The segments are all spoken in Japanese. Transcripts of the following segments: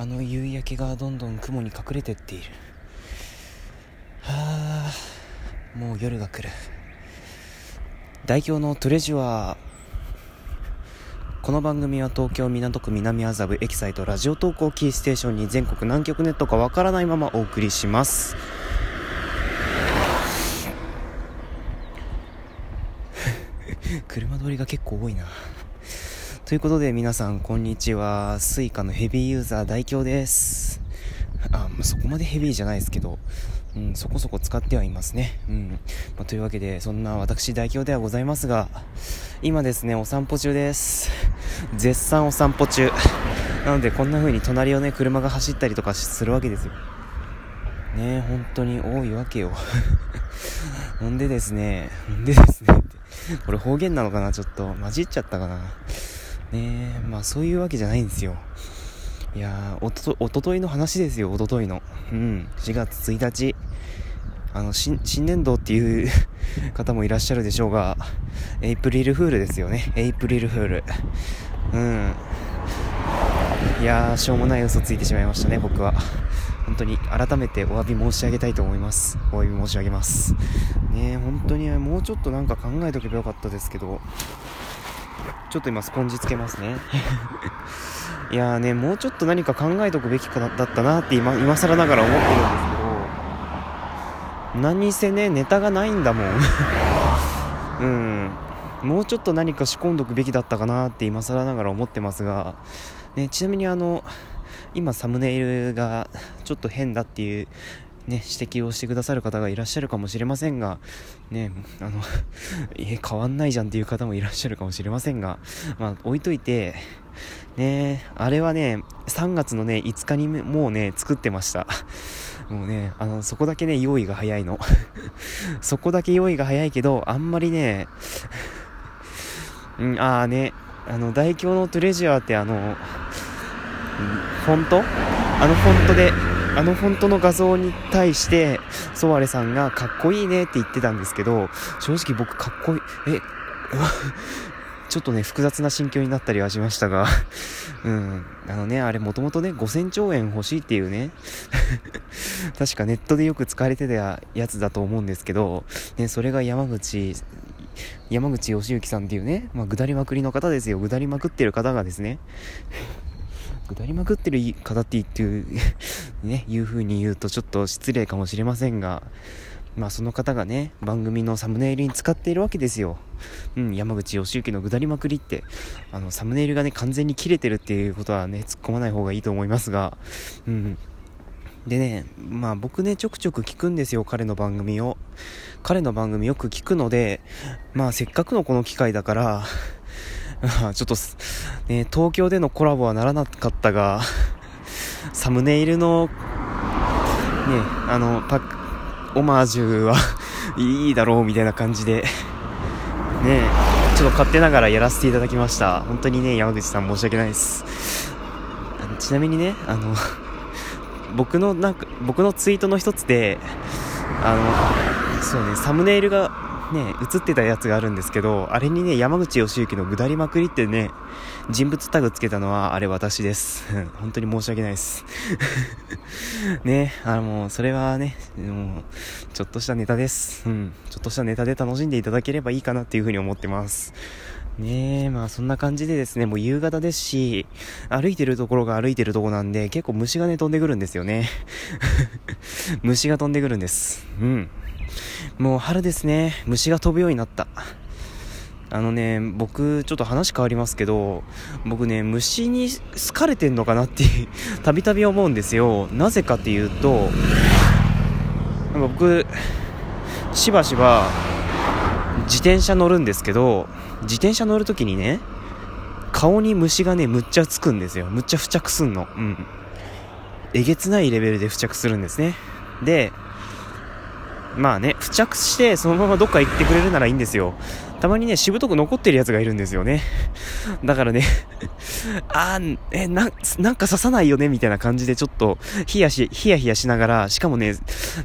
あの夕焼けがどんどん雲に隠れてっている。はあもう夜が来る。代表のトレジュアーこの番組は東京港区南麻布エキサイトラジオ投稿キーステーションに全国南極ネットかわからないままお送りします。車通りが結構多いな。ということで皆さんこんにちは Suica のヘビーユーザー大京ですあまそこまでヘビーじゃないですけどうん、そこそこ使ってはいますね。うん。まあ、というわけで、そんな私代表ではございますが、今ですね、お散歩中です。絶賛お散歩中。なので、こんな風に隣をね、車が走ったりとかするわけですよ。ね本当に多いわけよ。ほんでですね、ほんでですね、これ方言なのかな？ちょっと混じっちゃったかな？ねまあそういうわけじゃないんですよ。いやー、おとと、おとといの話ですよ、おとといの。うん、4月1日。あの、新、新年度っていう 方もいらっしゃるでしょうが、エイプリルフールですよね。エイプリルフール。うん。いやー、しょうもない嘘ついてしまいましたね、僕は。本当に改めてお詫び申し上げたいと思います。お詫び申し上げます。ね本当にもうちょっとなんか考えとけばよかったですけど、ちょっと今スポンジつけますね。いやーね、もうちょっと何か考えとくべきかだったなって今、今更ながら思ってるんですけど、何せね、ネタがないんだもん。うん。もうちょっと何か仕込んどくべきだったかなって今更ながら思ってますが、ね、ちなみにあの、今サムネイルがちょっと変だっていうね、指摘をしてくださる方がいらっしゃるかもしれませんが、ね、あの、え、変わんないじゃんっていう方もいらっしゃるかもしれませんが、まあ、置いといて、ね、あれはね、3月のね、5日にもうね、作ってました。もうね、あの、そこだけね、用意が早いの。そこだけ用意が早いけど、あんまりね、うん、ああね、あの、大京のトレジャーってあの、フォント？あのフォントで、あのフォントの画像に対して、ソワレさんがかっこいいねって言ってたんですけど、正直僕かっこいい、え、ちょっとね、複雑な心境になったりはしましたが、うん。あのね、あれもともとね、5000兆円欲しいっていうね、確かネットでよく使われてたやつだと思うんですけど、ね、それが山口、山口義行さんっていうね、まあ、ぐだりまくりの方ですよ。ぐだりまくってる方がですね、下りまくってる方って言っていう ね、いう風に言うとちょっと失礼かもしれませんが、まあその方がね、番組のサムネイルに使っているわけですよ。うん、山口義行の下りまくりって、あの、サムネイルがね、完全に切れてるっていうことはね、突っ込まない方がいいと思いますが、うん。でね、まあ僕ね、ちょくちょく聞くんですよ、彼の番組を。彼の番組よく聞くので、まあせっかくのこの機会だから、ちょっと、ね、東京でのコラボはならなかったが、サムネイルの、ね、あの、パオマージュは いいだろうみたいな感じで、ね、ちょっと勝手ながらやらせていただきました。本当にね、山口さん申し訳ないです。ちなみにね、あの、僕のなんか、僕のツイートの一つで、あの、そうね、サムネイルがね、映ってたやつがあるんですけど、あれにね、山口義行のぐだりまくりってね、人物タグつけたのは、あれ私です。本当に申し訳ないです。ね、あの、それはね、もう、ちょっとしたネタです。うん、ちょっとしたネタで楽しんでいただければいいかなっていうふうに思ってます。ねえ、まあそんな感じでですね、もう夕方ですし、歩いてるところが歩いてるとこなんで、結構虫がね飛んでくるんですよね。虫が飛んでくるんです。うん。もう春ですね。虫が飛ぶようになった。あのね、僕、ちょっと話変わりますけど、僕ね、虫に好かれてんのかなって たびたび思うんですよ。なぜかっていうと、なんか僕、しばしば、自転車乗るんですけど、自転車乗るときにね、顔に虫がね、むっちゃつくんですよ。むっちゃ付着すんの。うん。えげつないレベルで付着するんですね。で、まあね、付着してそのままどっか行ってくれるならいいんですよ。たまにね、しぶとく残ってるやつがいるんですよね。だからね あー、え、な、なんか刺さないよね？みたいな感じでちょっと、ヒヤし、ヒヤヒヤしながら、しかもね、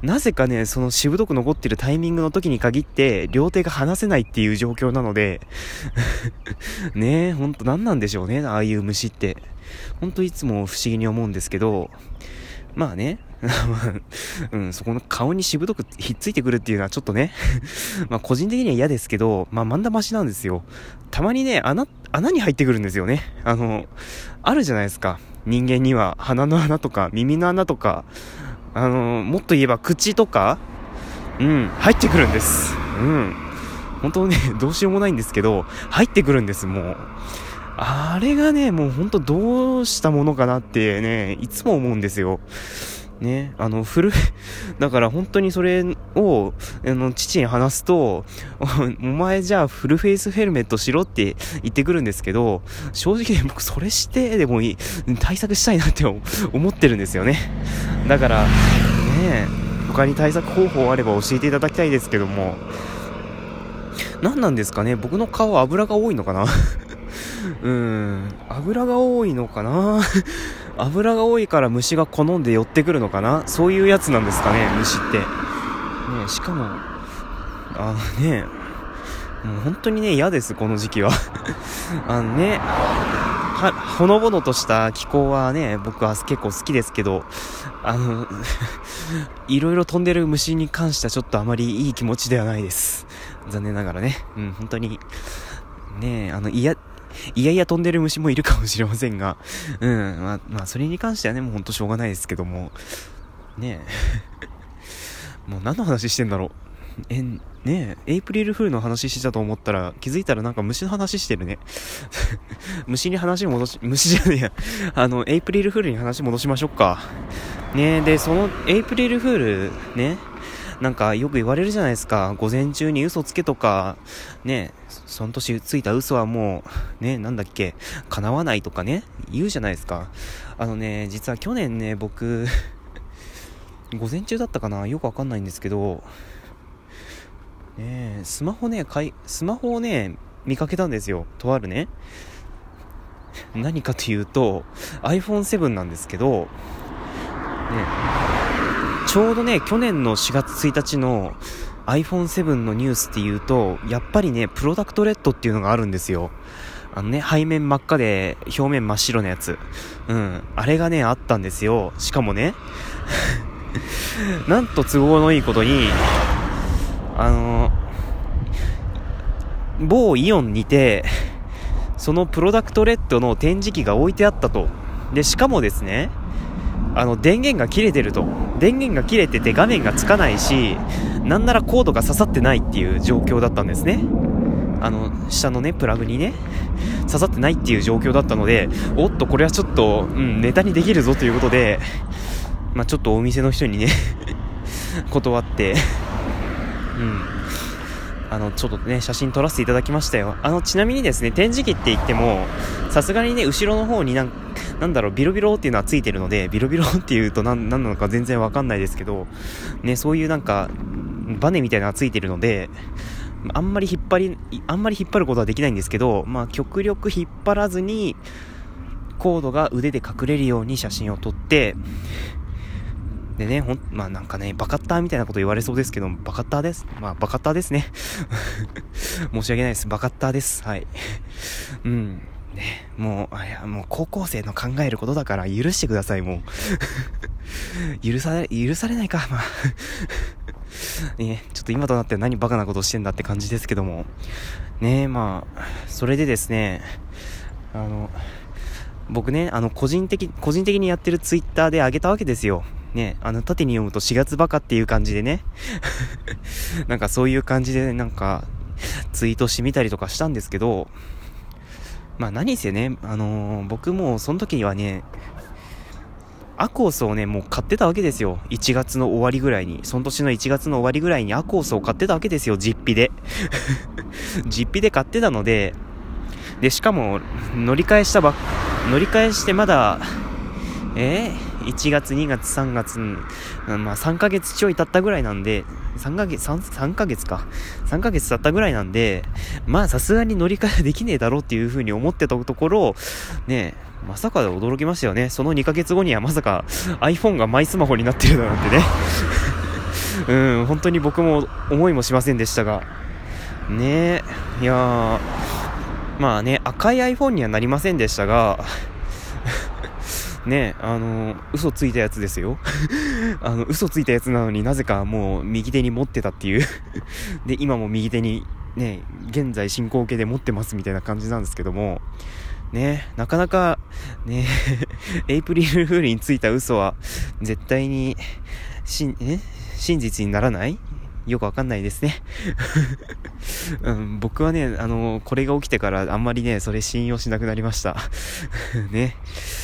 なぜかね、そのしぶとく残ってるタイミングの時に限って、両手が離せないっていう状況なので ねえ、ほんと何なんでしょうね、ああいう虫って。ほんといつも不思議に思うんですけど、まあね、うん、そこの顔にしぶとくひっついてくるっていうのはちょっとね まあ個人的には嫌ですけど、まあまんだましなんですよ。たまにね、穴、穴に入ってくるんですよね。あの、あるじゃないですか。人間には鼻の穴とか耳の穴とか、あの、もっと言えば口とか、うん、入ってくるんです。うん。本当ね、どうしようもないんですけど、入ってくるんです、もう。あれがね、もう本当どうしたものかなってね、いつも思うんですよ。ね、あの、フル、だから本当にそれを、あの、父に話すと、お前じゃあフルフェイスヘルメットしろって言ってくるんですけど、正直僕それしてでもいい、対策したいなって思ってるんですよね。だから、ね、他に対策方法あれば教えていただきたいですけども、何なんですかね僕の顔は油が多いのかな？うん、油が多いのかな？油が多いから虫が好んで寄ってくるのかな？そういうやつなんですかね、虫って。ねしかも、あのね、もう本当にね、嫌です、この時期は。あのね、は、ほのぼのとした気候はね、僕は結構好きですけど、あの、いろいろ飛んでる虫に関してはちょっとあまりいい気持ちではないです。残念ながらね。うん、本当に、ねあの、嫌、いやいや飛んでる虫もいるかもしれませんが、うん、まあ、まあ、それに関してはね、もうほんとしょうがないですけども、ねえ、もう何の話してんだろう。え、ねえ、エイプリルフールの話してたと思ったら、気づいたらなんか虫の話してるね。虫に話戻し、虫じゃねえや。あの、エイプリルフールに話戻しましょうか。ねえ、で、その、エイプリルフール、ね、なんかよく言われるじゃないですか。午前中に嘘つけとか、ね、その年ついた嘘はもう、ね、なんだっけ、叶わないとかね、言うじゃないですか。あのね、実は去年ね、僕 午前中だったかなよくわかんないんですけど、ねスマホね、買い、スマホをね、見かけたんですよ。とあるね。何かというと、iPhone7 なんですけど、ね、ちょうどね、去年の4月1日の iPhone7 のニュースっていうと、やっぱりね、プロダクトレッドっていうのがあるんですよ。あのね、背面真っ赤で表面真っ白なやつ。うん。あれがね、あったんですよ。しかもね、なんと都合のいいことに、あの、某イオンにて、そのプロダクトレッドの展示機が置いてあったと。で、しかもですね、あの、電源が切れてると。電源が切れてて画面がつかないし、なんならコードが刺さってないっていう状況だったんですね。あの、下のね、プラグにね、刺さってないっていう状況だったので、おっと、これはちょっと、うん、ネタにできるぞということで、まあ、ちょっとお店の人にね 断って、うん。あの、ちょっとね、写真撮らせていただきましたよ。あの、ちなみにですね、展示機って言っても、さすがにね、後ろの方になんなんだろう、ビロビロっていうのはついてるので、ビロビロっていうと何なのか全然わかんないですけど、ね、そういうなんか、バネみたいなのがついてるので、あんまり引っ張り、あんまり引っ張ることはできないんですけど、まあ、極力引っ張らずに、コードが腕で隠れるように写真を撮って、でね、ほん、まあなんかね、バカッターみたいなこと言われそうですけど、バカッターです。まあ、バカッターですね。申し訳ないです。バカッターです。はい。うん。ね、もう、あや、もう高校生の考えることだから許してください、もう。許され、許されないか、まあ ね、ちょっと今となって何バカなことしてんだって感じですけども。ねまあ、それでですね、あの、僕ね、あの、個人的、個人的にやってるツイッターであげたわけですよ。ね、あの、縦に読むと4月バカっていう感じでね。なんかそういう感じで、なんか、ツイートしてみたりとかしたんですけど、まあ何せね、あのー、僕もその時にはね、アコースをね、もう買ってたわけですよ。1月の終わりぐらいに。その年の1月の終わりぐらいにアコースを買ってたわけですよ、実費で。実費で買ってたので、で、しかも、乗り換えしたば乗り換えしてまだ、えー、1月、2月、3月、まあ3ヶ月ちょい経ったぐらいなんで、3ヶ月、3, 3ヶ月か。3ヶ月経ったぐらいなんで、まあさすがに乗り換えできねえだろうっていう風に思ってたところ、ねまさか驚きましたよね。その2ヶ月後にはまさか iPhone がマイスマホになってるだなんてね。うん、本当に僕も思いもしませんでしたが。ねえいやまあね、赤い iPhone にはなりませんでしたが、ねあの嘘ついたやつですよ あの嘘ついたやつなのになぜかもう右手に持ってたっていう で今も右手にね現在進行形で持ってますみたいな感じなんですけどもねなかなかね エイプリルフールについた嘘は絶対にしんえ真実にならない？よくわかんないですね。うん、僕はね、あの、これが起きてからあんまりね、それ信用しなくなりました。ね。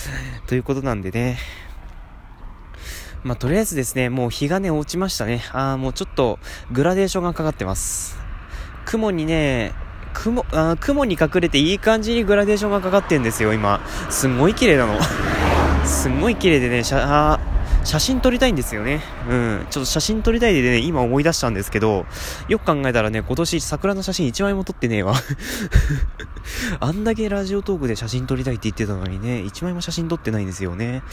ということなんでね。まあ、とりあえずですね、もう日がね、落ちましたね。ああ、もうちょっとグラデーションがかかってます。雲にね、雲、あ雲に隠れていい感じにグラデーションがかかってんですよ、今。すんごい綺麗なの。すんごい綺麗でね、シャ、写真撮りたいんですよね。うん。ちょっと写真撮りたいでね、今思い出したんですけど、よく考えたらね、今年桜の写真1枚も撮ってねえわ。あんだけラジオトークで写真撮りたいって言ってたのにね、1枚も写真撮ってないんですよね。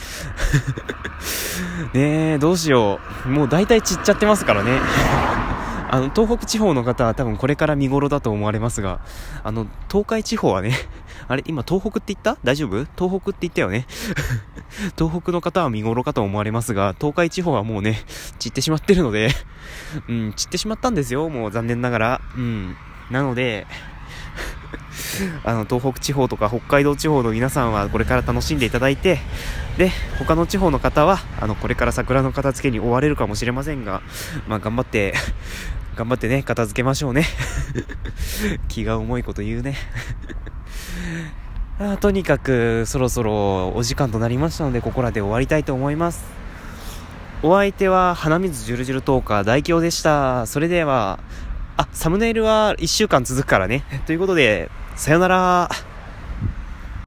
ねえ、どうしよう。もう大体散っちゃってますからね。あの、東北地方の方は多分これから見頃だと思われますが、あの、東海地方はね、あれ今東北って言った？大丈夫？東北って言ったよね？東北の方は見頃かと思われますが、東海地方はもうね、散ってしまってるので うん、散ってしまったんですよ、もう残念ながら。うん。なので、あの、東北地方とか北海道地方の皆さんはこれから楽しんでいただいて、で、他の地方の方は、あの、これから桜の片付けに追われるかもしれませんが、まあ、頑張って、頑張ってね、片付けましょうね。気が重いこと言うね。あとにかく、そろそろお時間となりましたので、ここらで終わりたいと思います。お相手は、花水じゅるじゅるトーカー大京でした。それでは、あ、サムネイルは1週間続くからね。ということで、さよなら。